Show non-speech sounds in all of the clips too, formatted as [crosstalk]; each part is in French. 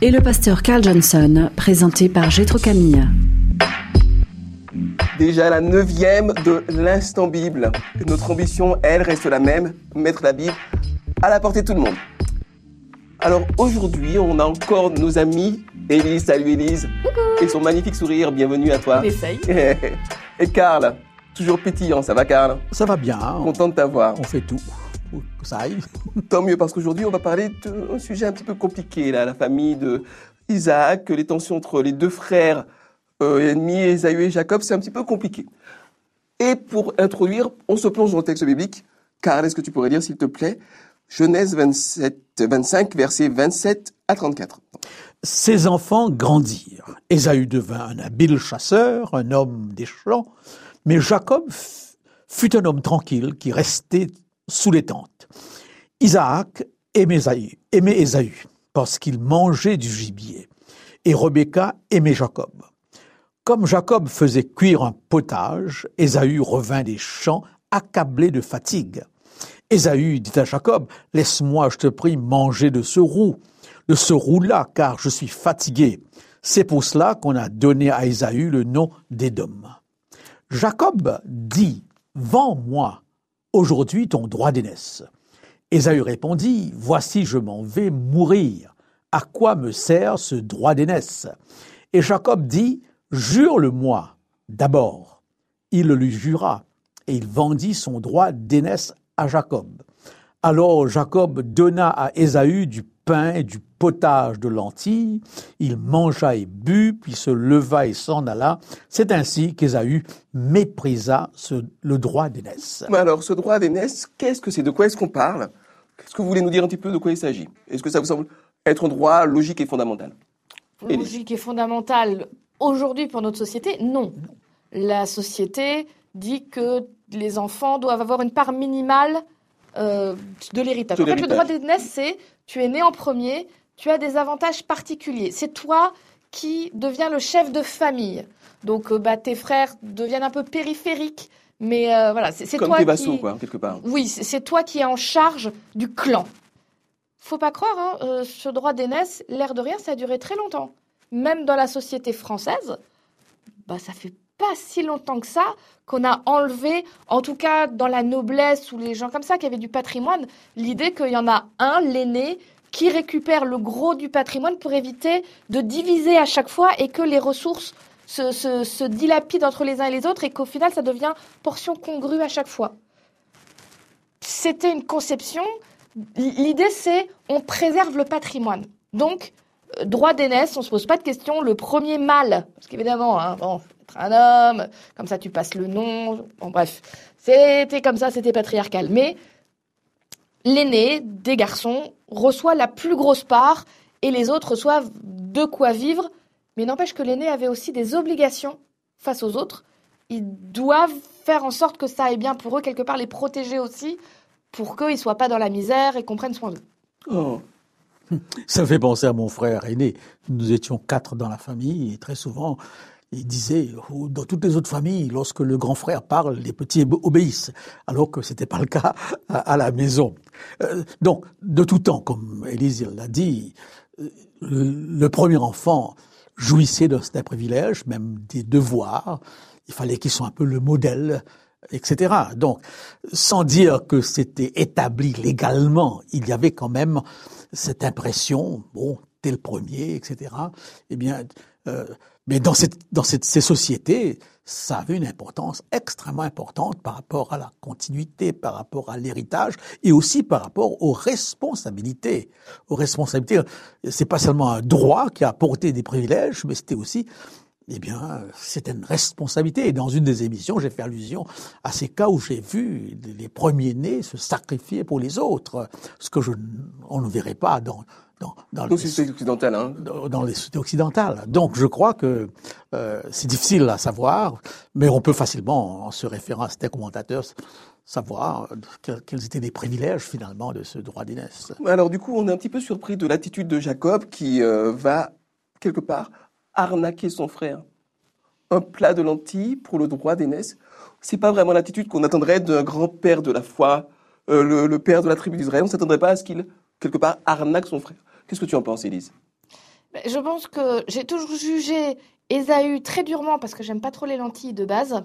et le pasteur Carl Johnson, présenté par Gétro Camille. Déjà la neuvième de l'instant Bible. Notre ambition, elle, reste la même, mettre la Bible à la portée de tout le monde. Alors aujourd'hui, on a encore nos amis. Élise, salut Élise. Et son magnifique sourire, bienvenue à toi. Essaye. [laughs] Et Karl, toujours pétillant, ça va Karl Ça va bien. Content de t'avoir. On fait tout que ça aille. [laughs] Tant mieux, parce qu'aujourd'hui, on va parler d'un sujet un petit peu compliqué, là, la famille de Isaac, les tensions entre les deux frères euh, ennemis, Esaü et Jacob, c'est un petit peu compliqué. Et pour introduire, on se plonge dans le texte biblique. Karl, est-ce que tu pourrais dire, s'il te plaît, Genèse 27, 25, versets 27 à 34 Ses enfants grandirent. Ésaü devint un habile chasseur, un homme des champs, mais Jacob fut un homme tranquille qui restait sous les tentes. Isaac aimait Ésaü parce qu'il mangeait du gibier, et Rebecca aimait Jacob. Comme Jacob faisait cuire un potage, Ésaü revint des champs accablé de fatigue. Ésaü dit à Jacob, Laisse-moi, je te prie, manger de ce roux, de ce roux-là, car je suis fatigué. C'est pour cela qu'on a donné à Ésaü le nom d'Édom. Jacob dit, Vends-moi aujourd'hui ton droit d'aînesse. Ésaü répondit, Voici, je m'en vais mourir. À quoi me sert ce droit d'aînesse? Et Jacob dit, Jure-le-moi d'abord. Il le lui jura, et il vendit son droit d'aînesse à Jacob. Alors Jacob donna à Ésaü du pain et du potage de lentilles. Il mangea et but, puis se leva et s'en alla. C'est ainsi qu'Ésaü méprisa ce, le droit d'aînesse. Alors, ce droit d'aînesse, qu'est-ce que c'est? De quoi est-ce qu'on parle? Est-ce que vous voulez nous dire un petit peu de quoi il s'agit? Est-ce que ça vous semble être un droit logique et fondamental? Logique et fondamental aujourd'hui pour notre société Non. La société dit que les enfants doivent avoir une part minimale euh, de l'héritage. En fait, le droit d'aînesse, c'est tu es né en premier, tu as des avantages particuliers. C'est toi qui deviens le chef de famille. Donc, euh, bah, tes frères deviennent un peu périphériques. Mais euh, voilà, c'est toi tes vassaux, qui... quoi, quelque part. Oui, c'est toi qui es en charge du clan. Faut pas croire, hein, euh, ce droit d'aînesse, l'air de rien, ça a duré très longtemps. Même dans la société française, bah, ça fait pas si longtemps que ça qu'on a enlevé, en tout cas dans la noblesse ou les gens comme ça qui avaient du patrimoine, l'idée qu'il y en a un, l'aîné, qui récupère le gros du patrimoine pour éviter de diviser à chaque fois et que les ressources se, dilapident entre les uns et les autres et qu'au final ça devient portion congrue à chaque fois. C'était une conception. L'idée c'est on préserve le patrimoine. Donc euh, droit d'aînesse, on se pose pas de questions. Le premier mâle, parce qu'évidemment, hein, être un homme, comme ça tu passes le nom. Bon bref, c'était comme ça, c'était patriarcal. Mais l'aîné des garçons reçoit la plus grosse part et les autres reçoivent de quoi vivre. Mais n'empêche que l'aîné avait aussi des obligations face aux autres. Ils doivent faire en sorte que ça aille bien pour eux, quelque part les protéger aussi, pour qu'ils ne soient pas dans la misère et qu'on prenne soin d'eux. Oh. [laughs] Ça fait penser à mon frère aîné. Nous étions quatre dans la famille et très souvent, il disait, oh, dans toutes les autres familles, lorsque le grand frère parle, les petits obéissent, alors que c'était pas le cas à, la maison. Euh, donc, de tout temps, comme Élise l'a dit, euh, le, le, premier enfant jouissait d'un privilège, même des devoirs. Il fallait qu'ils soient un peu le modèle, etc. Donc, sans dire que c'était établi légalement, il y avait quand même cette impression, bon, t'es le premier, etc. Eh bien, euh, mais dans, cette, dans cette, ces sociétés, ça avait une importance extrêmement importante par rapport à la continuité, par rapport à l'héritage et aussi par rapport aux responsabilités. Aux responsabilités, c'est pas seulement un droit qui a apporté des privilèges, mais c'était aussi eh bien, c'était une responsabilité. Et dans une des émissions, j'ai fait allusion à ces cas où j'ai vu les premiers-nés se sacrifier pour les autres, ce que je, on ne verrait pas dans, dans, dans Dans les sociétés occidentales, hein. dans les sociétés occidentales. Donc je crois que euh, c'est difficile à savoir, mais on peut facilement, en se référant à certains commentateurs, savoir que- quels étaient les privilèges finalement de ce droit d'aînesse. Alors du coup, on est un petit peu surpris de l'attitude de Jacob qui euh, va, quelque part, arnaquer son frère. Un plat de lentilles pour le droit d'aînesse. C'est pas vraiment l'attitude qu'on attendrait d'un grand-père de la foi, euh, le, le père de la tribu d'Israël. On s'attendrait pas à ce qu'il, quelque part, arnaque son frère. Qu'est-ce que tu en penses, Élise? Ben, Je pense que j'ai toujours jugé Ésaü très durement parce que j'aime pas trop les lentilles de base.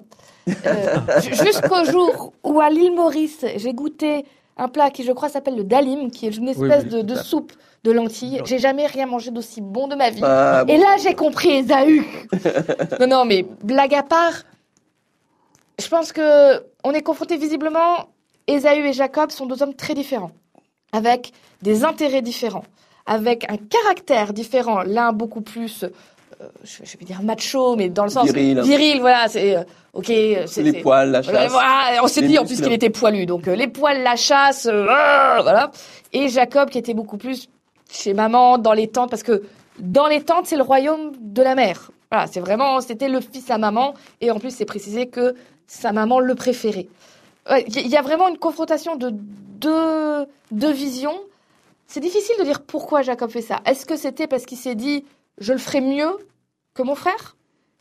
Euh, [laughs] ju- Jusqu'au jour où à l'île Maurice, j'ai goûté un plat qui, je crois, s'appelle le dalim, qui est une espèce oui, de, soupe de lentilles. J'ai jamais rien mangé d'aussi bon de ma vie. Ah, bon. Et là, j'ai compris Ésaü. [laughs] non, non, mais blague à part, je pense que on est confronté visiblement. Ésaü et Jacob sont deux hommes très différents, avec des intérêts différents, avec un caractère différent. L'un beaucoup plus, euh, je, vais dire macho, mais dans le sens Viril. viril voilà, c'est euh, ok. c'est- les poils, la chasse. voilà, on s'est dit en plus qu'il était poilu, donc euh, les poils, la chasse, euh, ah, voilà. Et Jacob qui était beaucoup plus chez maman, dans les tentes, parce que dans les tentes, c'est le royaume de la mère. Voilà, c'est vraiment, c'était le fils à maman, et en plus, c'est précisé que sa maman le préférait. Il y a vraiment une confrontation de deux, deux visions. C'est difficile de dire pourquoi Jacob fait ça. Est-ce que c'était parce qu'il s'est dit je le ferai mieux que mon frère?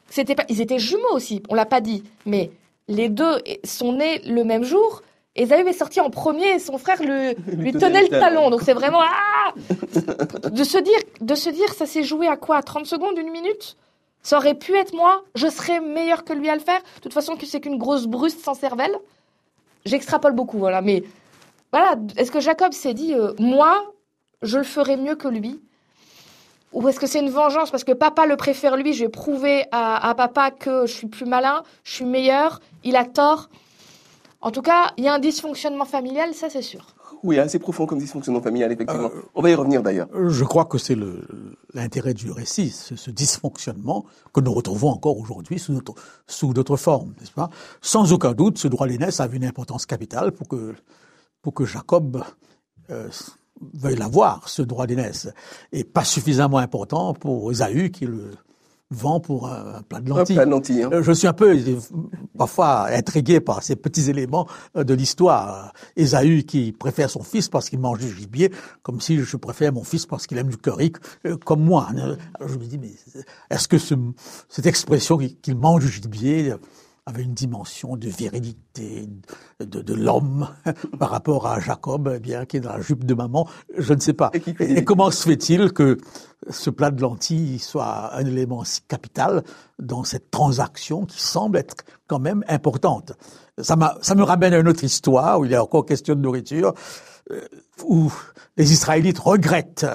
C'était pas, ils étaient jumeaux aussi. On l'a pas dit, mais les deux sont nés le même jour. Esaü est sorti en premier et son frère le, [laughs] lui tenait le talon. Donc c'est vraiment ah [laughs] de se dire de se dire ça s'est joué à quoi? 30 secondes, une minute? Ça aurait pu être moi. Je serais meilleur que lui à le faire? De toute façon, c'est qu'une grosse bruste sans cervelle. J'extrapole beaucoup, voilà. Mais voilà, est-ce que Jacob s'est dit euh, moi, je le ferai mieux que lui? Ou est-ce que c'est une vengeance? Parce que papa le préfère lui, je vais prouver à, à papa que je suis plus malin, je suis meilleur, il a tort. En tout cas, il y a un dysfonctionnement familial, ça c'est sûr. Oui, assez profond comme dysfonctionnement familial, effectivement. On va y revenir d'ailleurs. Je crois que c'est l'intérêt du récit, ce, ce dysfonctionnement que nous retrouvons encore aujourd'hui sous d'autres sous formes, n'est-ce pas? Sans aucun doute, ce droit d'aînesse avait une importance capitale pour que, pour que Jacob euh, veuille l'avoir, ce droit d'aînesse, et pas suffisamment important pour Ésaü qui le vend pour un, un plat de Un lentilles. plat de lentilles. hein. Euh, Je suis un peu euh, parfois intrigué par ces petits éléments euh, de l'histoire. Ésaü qui préfère son fils parce qu'il mange du gibier, comme si je préfère mon fils parce qu'il aime du curry, euh, comme moi. Alors je me dis, mais est-ce que ce- cette expression qu'il mange du gibier euh, avait une dimension de virilité de, de l'homme [laughs] par rapport à Jacob, eh bien, qui est dans la jupe de maman. Je ne sais pas. Et comment se fait-il que ce plat de lentilles soit un élément si capital dans cette transaction qui semble être quand même importante? Ça, m'a- ça me ramène à une autre histoire où il y a encore question de nourriture, euh, où les Israélites regrettent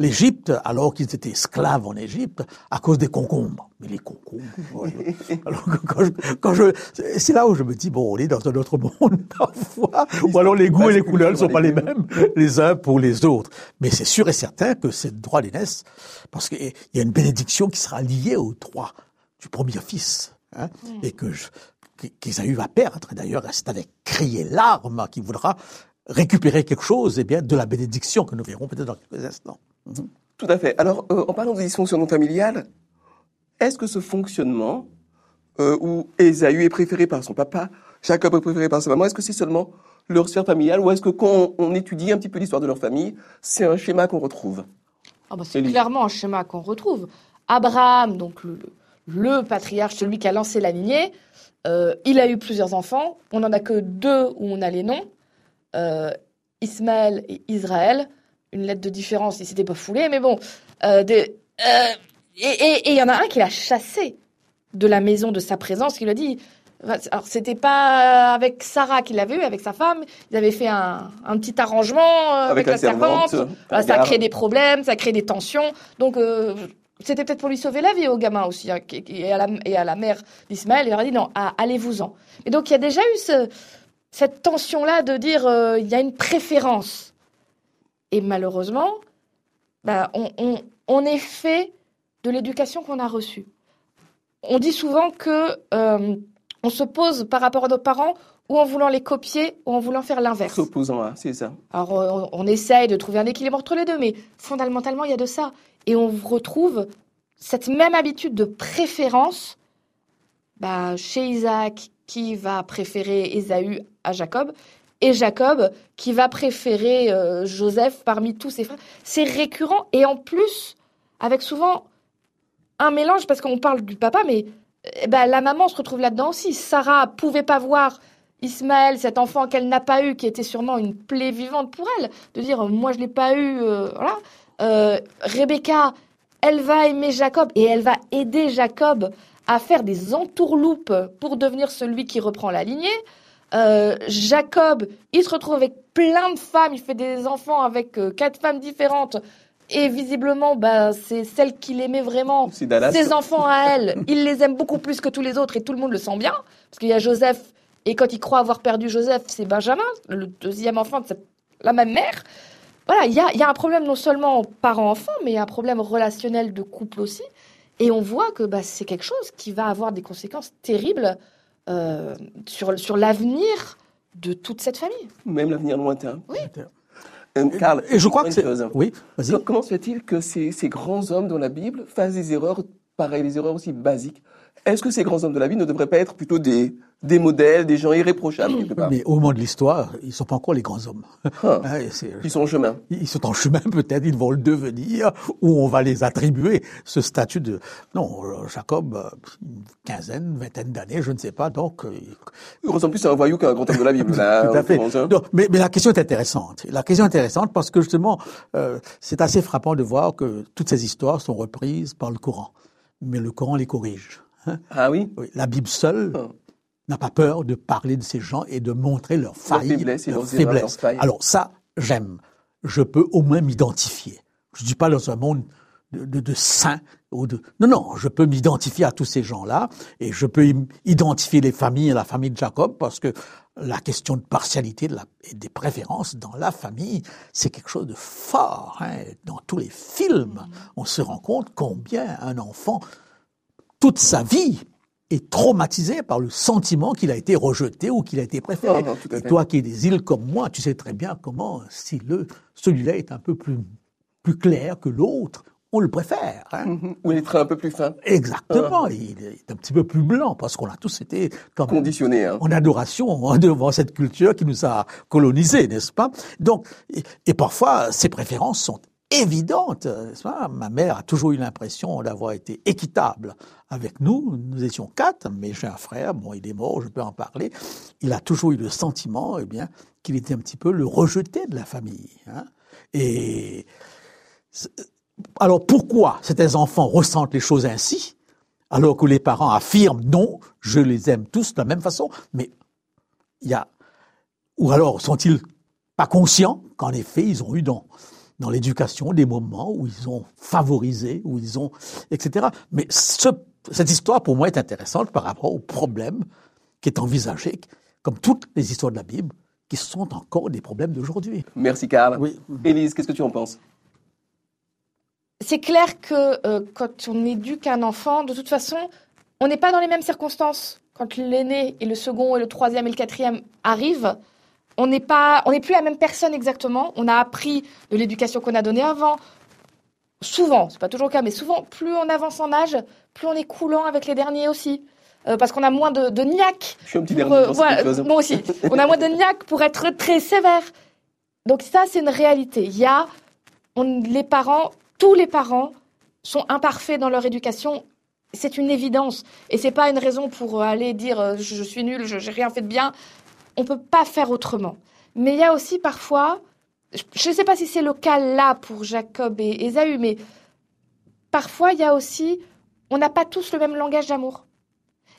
l'Égypte alors qu'ils étaient esclaves en Égypte à cause des concombres. Mais les concombres, [laughs] alors que quand je, quand je, c'est là où je me dis bon, on est dans un autre monde [laughs] parfois, ou alors les goûts et les couleurs ne sont pas les mêmes les uns pour les autres. Mais c'est sûr et certain que c'est le droit d'aînesse, parce qu'il y a une bénédiction qui sera liée au droit du premier fils, hein, et que je, qu'Ésaü va perdre. D'ailleurs, c'est avec cri et larmes qu'il voudra récupérer quelque chose, eh bien, de la bénédiction que nous verrons peut-être dans quelques instants. Tout à fait. Alors, euh, en parlant de dysfonctionnement familial, est-ce que ce fonctionnement euh, où Ésaü est préféré par son papa, Jacob est préféré par sa maman, est-ce que c'est seulement leur sphère familiale ou est-ce que quand on étudie un petit peu l'histoire de leur famille, c'est un schéma qu'on retrouve? Ah bah, c'est clairement un schéma qu'on retrouve. Abraham, donc le, le patriarche, celui qui a lancé la lignée, euh, il a eu plusieurs enfants. On n'en a que deux où on a les noms. Ismaël et Israël. Une lettre de différence, il s'était pas foulé, mais bon. Euh, euh, et il y en a un qui l'a chassé de la maison de sa présence, qui lui a dit. Alors, c'était pas avec Sarah qu'il l'avait eu, avec sa femme. Ils avaient fait un, un petit arrangement euh, avec, la, servante. Voilà, ça créé des problèmes, ça a créé des tensions. Donc, euh, c'était peut-être pour lui sauver la vie au gamin aussi, hein, et, à la, et à la mère d'Ismaël. Il leur a dit non, ah, allez-vous-en. Et donc, il y a déjà eu ce- cette tension-là de dire euh, il y a une préférence. Et malheureusement, bah, on, on- on est fait de l'éducation qu'on a reçue. On dit souvent que euh, on se pose par rapport à nos parents ou en voulant les copier ou en voulant faire l'inverse. S'opposant à, c'est ça. Alors, on, on essaye de trouver un équilibre entre les deux, mais fondamentalement, il y a de ça. Et on retrouve cette même habitude de préférence bah, chez Isaac, qui va préférer Ésaü à Jacob, et Jacob, qui va préférer euh, Joseph parmi tous ses frères. C'est récurrent, et en plus, avec souvent un mélange, parce qu'on parle du papa, mais eh ben, la maman se retrouve là-dedans aussi. Sarah pouvait pas voir Ismaël, cet enfant qu'elle n'a pas eu, qui était sûrement une plaie vivante pour elle, de dire moi je l'ai pas eu, euh, voilà. Euh, Rebecca, elle va aimer Jacob et elle va aider Jacob à faire des entourloupes pour devenir celui qui reprend la lignée. Euh, Jacob, il se retrouve avec plein de femmes, il fait des enfants avec euh, quatre femmes différentes. Et visiblement, bah, c'est celle qu'il aimait vraiment. Ses enfants à elle, il les aime beaucoup plus que tous les autres et tout le monde le sent bien. Parce qu'il y a Joseph, et quand il croit avoir perdu Joseph, c'est Benjamin, le deuxième enfant de cette- la même mère. Voilà, il y a, il y a un problème non seulement parent-enfant, mais il y a un problème relationnel de couple aussi. Et on voit que bah, c'est quelque chose qui va avoir des conséquences terribles euh, sur, sur l'avenir de toute cette famille. Même l'avenir lointain. Oui. Euh, Karl, Et je crois que c'est. Oui, vas-y. Comment se fait-il que ces, ces grands hommes dans la Bible fassent des erreurs, pareil, des erreurs aussi basiques Est-ce que ces grands hommes de la Bible ne devraient pas être plutôt des, des modèles, des gens irréprochables quelque part? Mais au moment de l'histoire, ils sont pas encore les grands hommes. Ah, Hein, [laughs] c'est- Ils sont en chemin. Ils sont en chemin, [laughs] peut-être, ils vont le devenir, ou on va les attribuer ce statut de... Non, euh, Jacob, euh, une quinzaine, vingtaine d'années, je ne sais pas, donc... euh, Il ressemble plus à un voyou qu'à un grand homme de la Bible. [laughs] Là, Tout à fait. Non, mais, mais la question est intéressante. La question est intéressante parce que justement, euh, c'est assez frappant de voir que toutes ces histoires sont reprises par le Coran. Mais le Coran les corrige. Hein? Ah oui? Oui, la Bible seule Ah. n'a pas peur de parler de ces gens et de montrer leurs failles, leurs leurs erreurs, faiblesses. Alors ça, j'aime. Je peux au moins m'identifier. Je ne suis pas dans un monde de, de, de saints ou de... Non, non, je peux m'identifier à tous ces gens-là et je peux identifier les familles et la famille de Jacob parce que la question de partialité de la, et des préférences dans la famille, c'est quelque chose de fort. hein. Dans tous les films, on se rend compte combien un enfant toute sa vie est traumatisé par le sentiment qu'il a été rejeté ou qu'il a été préféré. Et toi qui es des îles comme moi, tu sais très bien comment, si le, celui-là est un peu plus, plus clair que l'autre, on le préfère. hein. Mhm. Ou les traits un peu plus fins, Exactement, Ah. il est un petit peu plus blanc parce qu'on a tous été conditionnés. Hein. en adoration [laughs] devant cette culture qui nous a colonisés, n'est-ce pas? Donc, et, et parfois, ces préférences sont pas? Ma mère a toujours eu l'impression d'avoir été équitable avec nous. Nous étions quatre, mais j'ai un frère, bon, il est mort, je peux en parler. Il a toujours eu le sentiment, eh bien, qu'il était un petit peu le rejeté de la famille. hein. Et alors pourquoi certains enfants ressentent les choses ainsi alors que les parents affirment non, je les aime tous de la même façon, mais il y a ou alors sont-ils pas conscients qu'en effet ils ont eu dans dans l'éducation des moments où ils ont favorisé, où ils ont etc. Mais ce- cette histoire pour moi est intéressante par rapport au problème qui est envisagé, comme toutes les histoires de la Bible, qui sont encore des problèmes d'aujourd'hui. Merci Karl. Oui. Élise, qu'est-ce que tu en penses? C'est clair que euh, quand on éduque un enfant, de toute façon, on n'est pas dans les mêmes circonstances. Quand l'aîné et le second et le troisième et le quatrième arrivent, on n'est pas, on n'est plus la même personne exactement. On a appris de l'éducation qu'on a donnée avant. Souvent, c'est pas toujours le cas, mais souvent, plus on avance en âge, plus on est coulant avec les derniers aussi. Euh, parce qu'on a moins de, de niaque Je suis un petit pour, dernier euh, voilà, moi aussi. On a moins de niaque pour être très sévère. Donc ça, c'est une réalité. Il y a, on, les parents, tous les parents sont imparfaits dans leur éducation. C'est une évidence. Et c'est pas une raison pour euh, aller dire euh, je, je suis nul, je j'ai rien fait de bien. On peut pas faire autrement. Mais il y a aussi parfois, je ne sais pas si c'est le cas là pour Jacob et Ésaü, mais parfois il y a aussi, on n'a pas tous le même langage d'amour.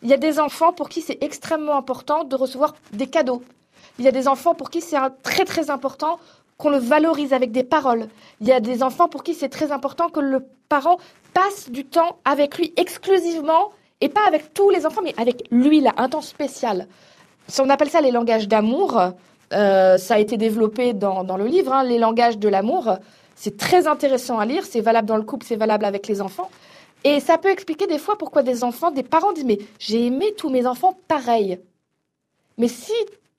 Il y a des enfants pour qui c'est extrêmement important de recevoir des cadeaux. Il y a des enfants pour qui c'est très très important qu'on le valorise avec des paroles. Il y a des enfants pour qui c'est très important que le parent passe du temps avec lui exclusivement et pas avec tous les enfants, mais avec lui là, un temps spécial. Si on appelle ça les langages d'amour, euh, ça a été développé dans, dans le livre, hein, les langages de l'amour. C'est très intéressant à lire, c'est valable dans le couple, c'est valable avec les enfants. Et ça peut expliquer des fois pourquoi des enfants, des parents disent mais j'ai aimé tous mes enfants pareil. Mais si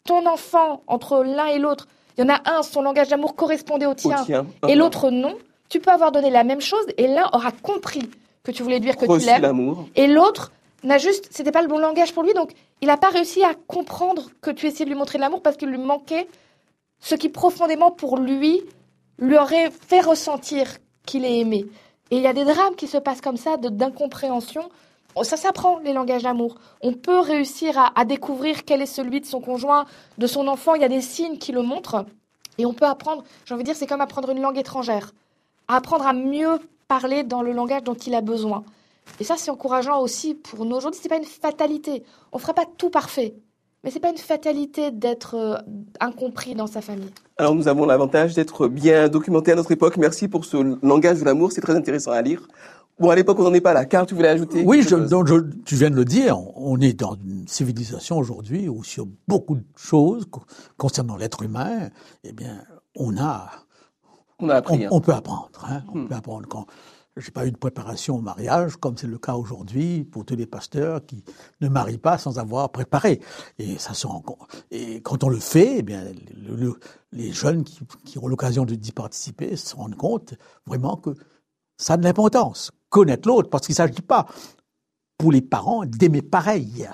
ton enfant, entre l'un et l'autre, il y en a un, son langage d'amour correspondait au tien, Au tien. et l'autre non, tu peux avoir donné la même chose et l'un aura compris que tu voulais dire que tu l'aimes et l'autre n'a juste, c'était pas le bon langage pour lui, donc il n'a pas réussi à comprendre que tu essayais de lui montrer de l'amour parce qu'il lui manquait ce qui profondément pour lui lui aurait fait ressentir qu'il est aimé. Et il y a des drames qui se passent comme ça, d'incompréhension. Oh, Ça s'apprend, les langages d'amour. On peut réussir à, à découvrir quel est celui de son conjoint, de son enfant. Il y a des signes qui le montrent. Et on peut apprendre, j'ai envie de dire, c'est comme apprendre une langue étrangère. Apprendre à mieux parler dans le langage dont il a besoin. Et ça, c'est encourageant aussi pour nous. Aujourd'hui, c'est pas une fatalité. On fera pas tout parfait. Mais c'est pas une fatalité d'être euh, incompris dans sa famille. Alors nous avons l'avantage d'être bien documentés à notre époque. Merci pour ce langage de l'amour, c'est très intéressant à lire. Bon, à l'époque, on n'en est pas là. Car tu voulais ajouter Oui, je, donc je- tu viens de le dire, on est dans une civilisation aujourd'hui où sur beaucoup de choses co- concernant l'être humain, eh bien, on a, On a on, appris. hein. on peut apprendre. hein, on Hmm. peut apprendre quand j'ai pas eu de préparation au mariage, comme c'est le cas aujourd'hui pour tous les pasteurs qui ne marient pas sans avoir préparé. Et quand on le fait, eh bien, le- le- les jeunes qui, qui ont l'occasion d'y participer se rendent compte vraiment que ça a de l'importance. Connaître l'autre, parce qu'il ne s'agit pas pour les parents d'aimer pareil.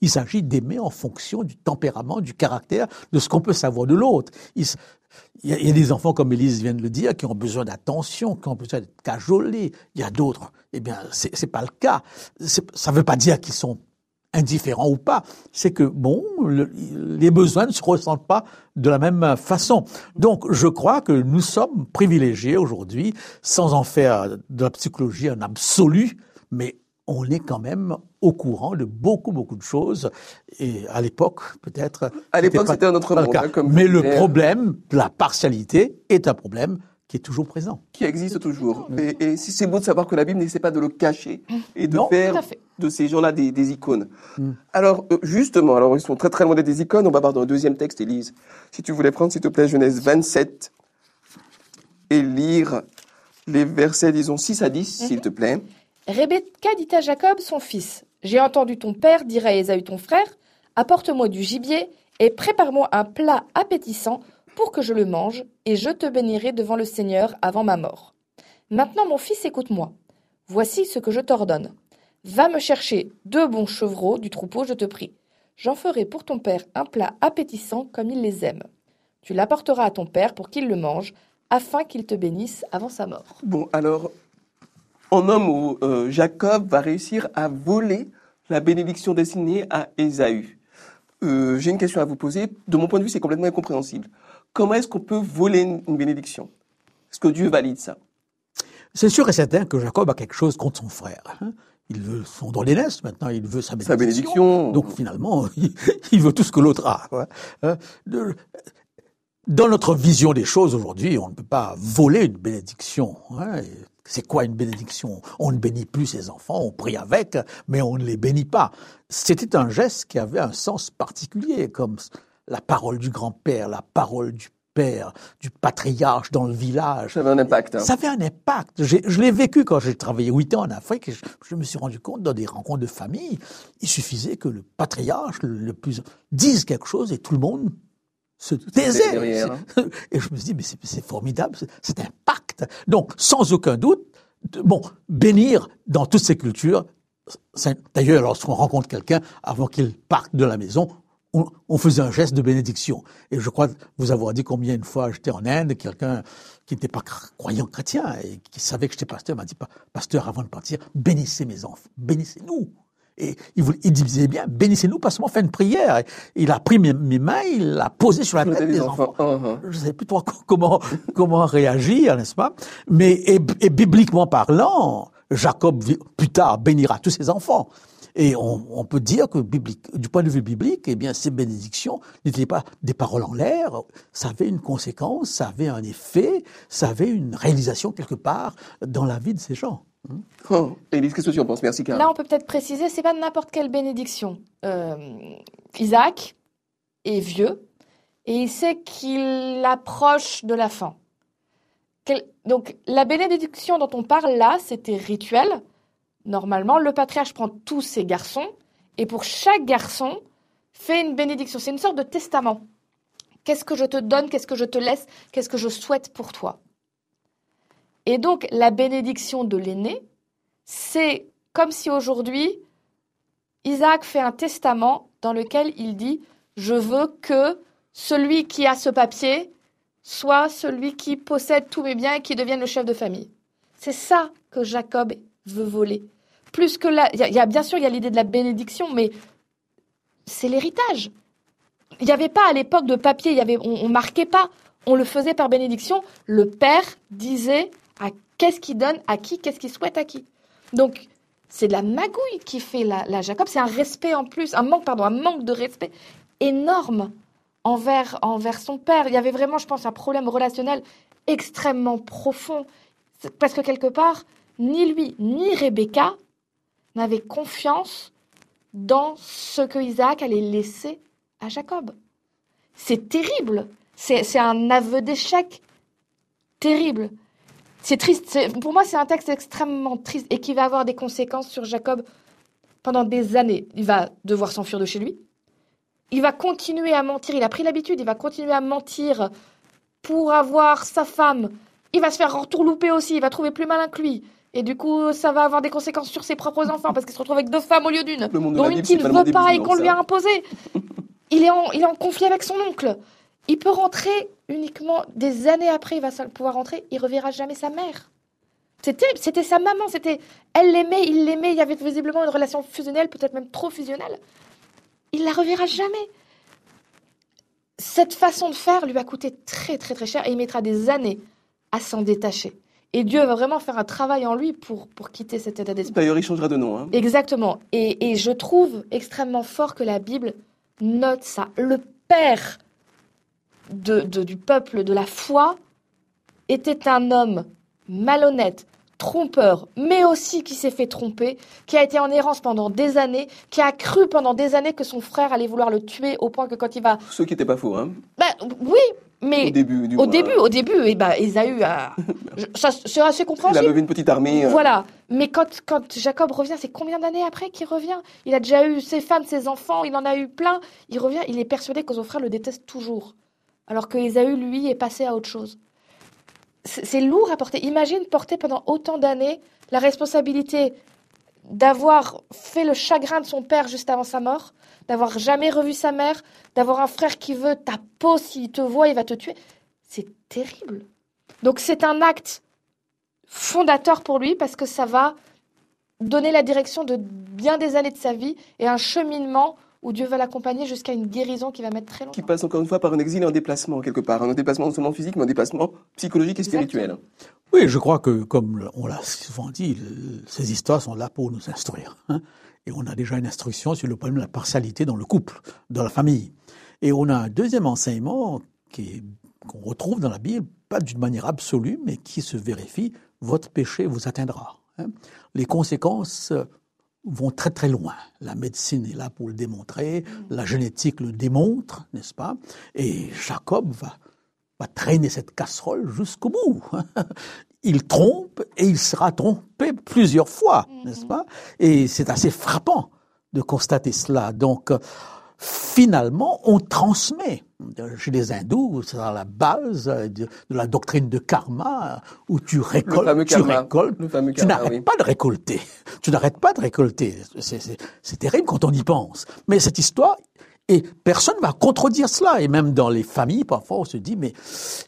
Il s'agit d'aimer en fonction du tempérament, du caractère, de ce qu'on peut savoir de l'autre. Il, y a- des enfants, comme Élise vient de le dire, qui ont besoin d'attention, qui ont besoin d'être cajolés. Il y a d'autres, eh bien, c'est c'est pas le cas. Ça ne veut pas dire qu'ils sont indifférents ou pas. C'est que, bon, le- les besoins ne se ressentent pas de la même façon. Donc, je crois que nous sommes privilégiés aujourd'hui, sans en faire de la psychologie un absolu, mais on est quand même au courant de beaucoup, beaucoup de choses. Et à l'époque, peut-être. À l'époque, c'était un autre monde, cas. hein, comme Mais le disiez. problème de la partialité est un problème qui est toujours présent. qui existe toujours. Et, c'est beau de savoir que la Bible n'essaie pas de le cacher et de Non, faire de ces gens-là des, des icônes. Mm. Alors, euh, justement, alors ils sont très très loin d'être des icônes. On va voir dans le deuxième texte, Élise. Si tu voulais prendre, s'il te plaît, Genèse 27 et lire les versets, disons, 6 à 10, s'il te plaît. Rebecca dit à Jacob, son fils J'ai entendu ton père dire à Ésaü ton frère Apporte-moi du gibier et prépare-moi un plat appétissant pour que je le mange, et je te bénirai devant le Seigneur avant ma mort. Maintenant, mon fils, écoute-moi. Voici ce que je t'ordonne. Va me chercher deux bons chevreaux du troupeau, je te prie. J'en ferai pour ton père un plat appétissant comme il les aime. Tu l'apporteras à ton père pour qu'il le mange, afin qu'il te bénisse avant sa mort. Bon, alors, en homme où euh, Jacob va réussir à voler la bénédiction destinée à Ésaü. Euh, J'ai une question à vous poser. De mon point de vue, c'est complètement incompréhensible. Comment est-ce qu'on peut voler une, bénédiction? Est-ce que Dieu valide ça? C'est sûr et certain que Jacob a quelque chose contre son frère. hein. Il veut son dans l'aînesse maintenant, il veut sa bénédiction. Sa bénédiction. Donc finalement, [laughs] il, il veut tout ce que l'autre a. Hein, de- Dans notre vision des choses aujourd'hui, on ne peut pas voler une bénédiction. hein. C'est quoi une bénédiction? On ne bénit plus ses enfants, on prie avec, mais on ne les bénit pas. C'était un geste qui avait un sens particulier, comme la parole du grand-père, la parole du père, du patriarche dans le village. Ça avait un impact. hein. Ça avait un impact. Je l'ai vécu quand j'ai travaillé huit ans en Afrique. et Je, je me suis rendu compte dans des rencontres de famille, il suffisait que le patriarche le, le plus dise quelque chose et tout le monde se taisait. derrière, hein. [laughs] Et je me suis dit, mais c'est formidable, c'est- cet impact. Donc, sans aucun doute, bon, bénir dans toutes ces cultures. D'ailleurs, lorsqu'on rencontre quelqu'un, avant qu'il parte de la maison, on, on faisait un geste de bénédiction. Et je crois vous avoir dit combien une fois j'étais en Inde, quelqu'un qui n'était pas cr- croyant chrétien et qui savait que j'étais pasteur m'a dit, Pa- pasteur, avant de partir, bénissez mes enfants, bénissez-nous. Et il, voulait- il disait bien, bénissez-nous, pas seulement fait une prière. Et il a pris mes, mes mains, il l'a posé sur la tête des des enfants. enfants. Uh-huh. Je ne sais plus trop comment, comment réagir, n'est-ce pas? Mais et, et bibliquement parlant, Jacob plus tard bénira tous ses enfants. Et on, on peut dire que biblique, du point de vue biblique, eh bien, ces bénédictions n'étaient pas des paroles en l'air. Ça avait une conséquence, ça avait un effet, ça avait une réalisation quelque part dans la vie de ces gens. Oh, Élise, qu'est-ce que tu en penses? Merci, Karl. Là, on peut peut-être préciser, c'est pas n'importe quelle bénédiction. Euh, Isaac est vieux et il sait qu'il approche de la fin. Donc, la bénédiction dont on parle là, c'était rituel. Normalement, le patriarche prend tous ses garçons et pour chaque garçon fait une bénédiction. C'est une sorte de testament. Qu'est-ce que je te donne? Qu'est-ce que je te laisse? Qu'est-ce que je souhaite pour toi? Et donc, la bénédiction de l'aîné, c'est comme si aujourd'hui, Isaac fait un testament dans lequel il dit Je veux que celui qui a ce papier soit celui qui possède tous mes biens et qui devienne le chef de famille. C'est ça que Jacob veut voler. Plus que là, il y, a bien sûr il y a l'idée de la bénédiction, mais c'est l'héritage. Il n'y avait pas à l'époque de papier, on, ne marquait pas, on le faisait par bénédiction. Le père disait à qu'est-ce qu'il donne à qui, qu'est-ce qu'il souhaite à qui. Donc c'est de la magouille qui fait la, Jacob. C'est un respect en plus, un manque, pardon, un manque de respect énorme envers, envers son père. Il y avait vraiment, je pense, un problème relationnel extrêmement profond. Parce que quelque part, ni lui, ni Rebecca n'avaient confiance dans ce que Isaac allait laisser à Jacob. C'est terrible. C'est un aveu d'échec terrible. C'est triste. Pour moi, c'est un texte extrêmement triste et qui va avoir des conséquences sur Jacob pendant des années. Il va devoir s'enfuir de chez lui. Il va continuer à mentir. Il a pris l'habitude. Il va continuer à mentir pour avoir sa femme. Il va se faire retourlouper aussi. Il va trouver plus malin que lui. Et du coup, ça va avoir des conséquences sur ses propres enfants parce qu'il se retrouve avec deux femmes au lieu d'une, dont une qu'il ne veut pas et qu'on lui a imposée. il, est en, il est en conflit avec son oncle. Il peut rentrer uniquement des années après, il va pouvoir rentrer, il reverra jamais sa mère. C'était, c'était sa maman, c'était, elle l'aimait, il l'aimait, il y avait visiblement une relation fusionnelle, peut-être même trop fusionnelle. Il la reverra jamais. Cette façon de faire lui a coûté très très très cher et il mettra des années à s'en détacher. Et Dieu va vraiment faire un travail en lui pour, pour quitter cet état d'esprit. D'ailleurs, il changera de nom. Hein. Exactement. Et, et je trouve extrêmement fort que la Bible note ça. Le Père de, de, du peuple de la foi était un homme malhonnête, trompeur, mais aussi qui s'est fait tromper, qui a été en errance pendant des années, qui a cru pendant des années que son frère allait vouloir le tuer au point que quand il va... Ce qui n'était pas faux, hein ben, Oui, mais au début, au début, au début, et bah, Ésaü a, [laughs] ça c'est assez compréhensible. Il a levé une petite armée. Euh. Voilà. Mais quand, quand Jacob revient, c'est combien d'années après qu'il revient? Il a déjà eu ses femmes, ses enfants, il en a eu plein. Il revient, il est persuadé que son frère le déteste toujours, alors que Ésaü lui est passé à autre chose. C'est lourd à porter. Imagine porter pendant autant d'années la responsabilité d'avoir fait le chagrin de son père juste avant sa mort, d'avoir jamais revu sa mère, d'avoir un frère qui veut ta peau, s'il te voit, il va te tuer. C'est terrible. Donc c'est un acte fondateur pour lui parce que ça va donner la direction de bien des années de sa vie et un cheminement où Dieu va l'accompagner jusqu'à une guérison qui va mettre très longtemps. Qui passe encore une fois par un exil et un déplacement quelque part, un déplacement non seulement physique mais un déplacement psychologique et spirituel. Oui, je crois que comme on l'a souvent dit, ces histoires sont là pour nous instruire. Hein. Et on a déjà une instruction sur le problème de la partialité dans le couple, dans la famille. Et on a un deuxième enseignement qu'on retrouve dans la Bible, pas d'une manière absolue, mais qui se vérifie, votre péché vous atteindra. Hein. Les conséquences vont très très loin. La médecine est là pour le démontrer, la génétique le démontre, n'est-ce pas? Et Jacob va, va traîner cette casserole jusqu'au bout. [laughs] il trompe et il sera trompé plusieurs fois, mhm. n'est-ce pas? Et c'est assez frappant de constater cela. Donc, finalement, on transmet. Chez les hindous, c'est à la base de, la doctrine de karma, où tu récoltes, tu récoltes, tu n'arrêtes pas de récolter. Tu n'arrêtes pas de récolter. C'est terrible quand on y pense. Mais cette histoire, et personne va contredire cela. Et même dans les familles, parfois, on se dit, mais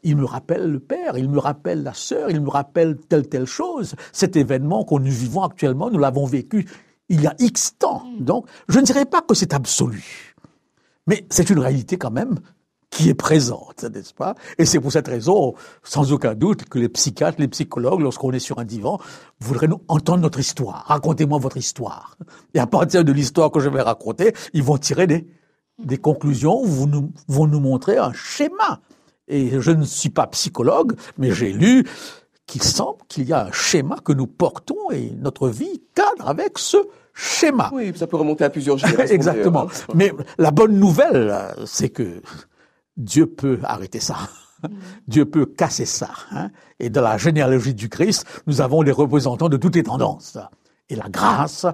il me rappelle le père, il me rappelle la sœur, il me rappelle telle, telle chose. Cet événement qu'on nous vivons actuellement, nous l'avons vécu il y a X temps. Mm. Donc, je ne dirais pas que c'est absolu. Mais c'est une réalité quand même qui est présente, n'est-ce pas? Et c'est pour cette raison, sans aucun doute, que les psychiatres, les psychologues, lorsqu'on est sur un divan, voudraient nous entendre notre histoire. Racontez-moi votre histoire. Et à partir de l'histoire que je vais raconter, ils vont tirer des, conclusions vous nous, vont nous montrer un schéma. Et je ne suis pas psychologue, mais j'ai lu qu'il semble qu'il y a un schéma que nous portons et notre vie cadre avec ce schéma. Oui, ça peut remonter à plusieurs générations. [laughs] Exactement. Mais la bonne nouvelle, c'est que Dieu peut arrêter ça. [laughs] Dieu peut casser ça. Hein. Et dans la généalogie du Christ, nous avons les représentants de toutes les tendances. Et la grâce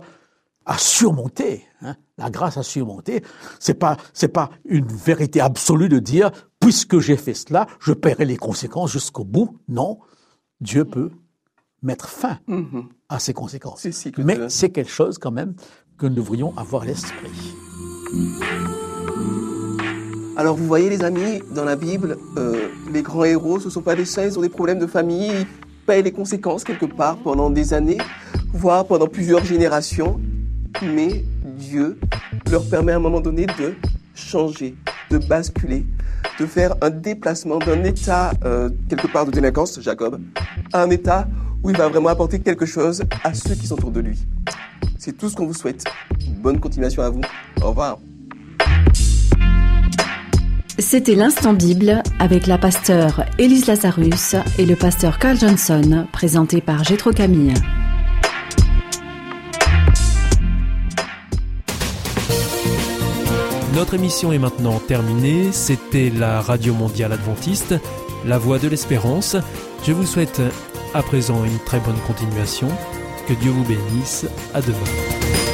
à surmonter. Hein, la grâce à surmonter, c'est pas c'est pas une vérité absolue de dire puisque j'ai fait cela, je paierai les conséquences jusqu'au bout. Non, Dieu peut mettre fin Mhm. à ces conséquences. Mais de- c'est quelque chose quand même que nous devrions avoir à l'esprit. Alors vous voyez les amis, dans la Bible, euh, les grands héros, ce ne sont pas des saints, ils ont des problèmes de famille, ils payent les conséquences quelque part pendant des années, voire pendant plusieurs générations. Mais Dieu leur permet à un moment donné de changer, de basculer, de faire un déplacement d'un état euh, quelque part de délinquance, Jacob, à un état où il va vraiment apporter quelque chose à ceux qui sont autour de lui. C'est tout ce qu'on vous souhaite. Bonne continuation à vous. Au revoir. C'était l'instant Bible avec la pasteure Élise Lazarus et le pasteur Carl Johnson, présenté par Gétro Camille. Notre émission est maintenant terminée. C'était la Radio Mondiale Adventiste, la voix de l'espérance. Je vous souhaite à présent une très bonne continuation. Que Dieu vous bénisse. À demain.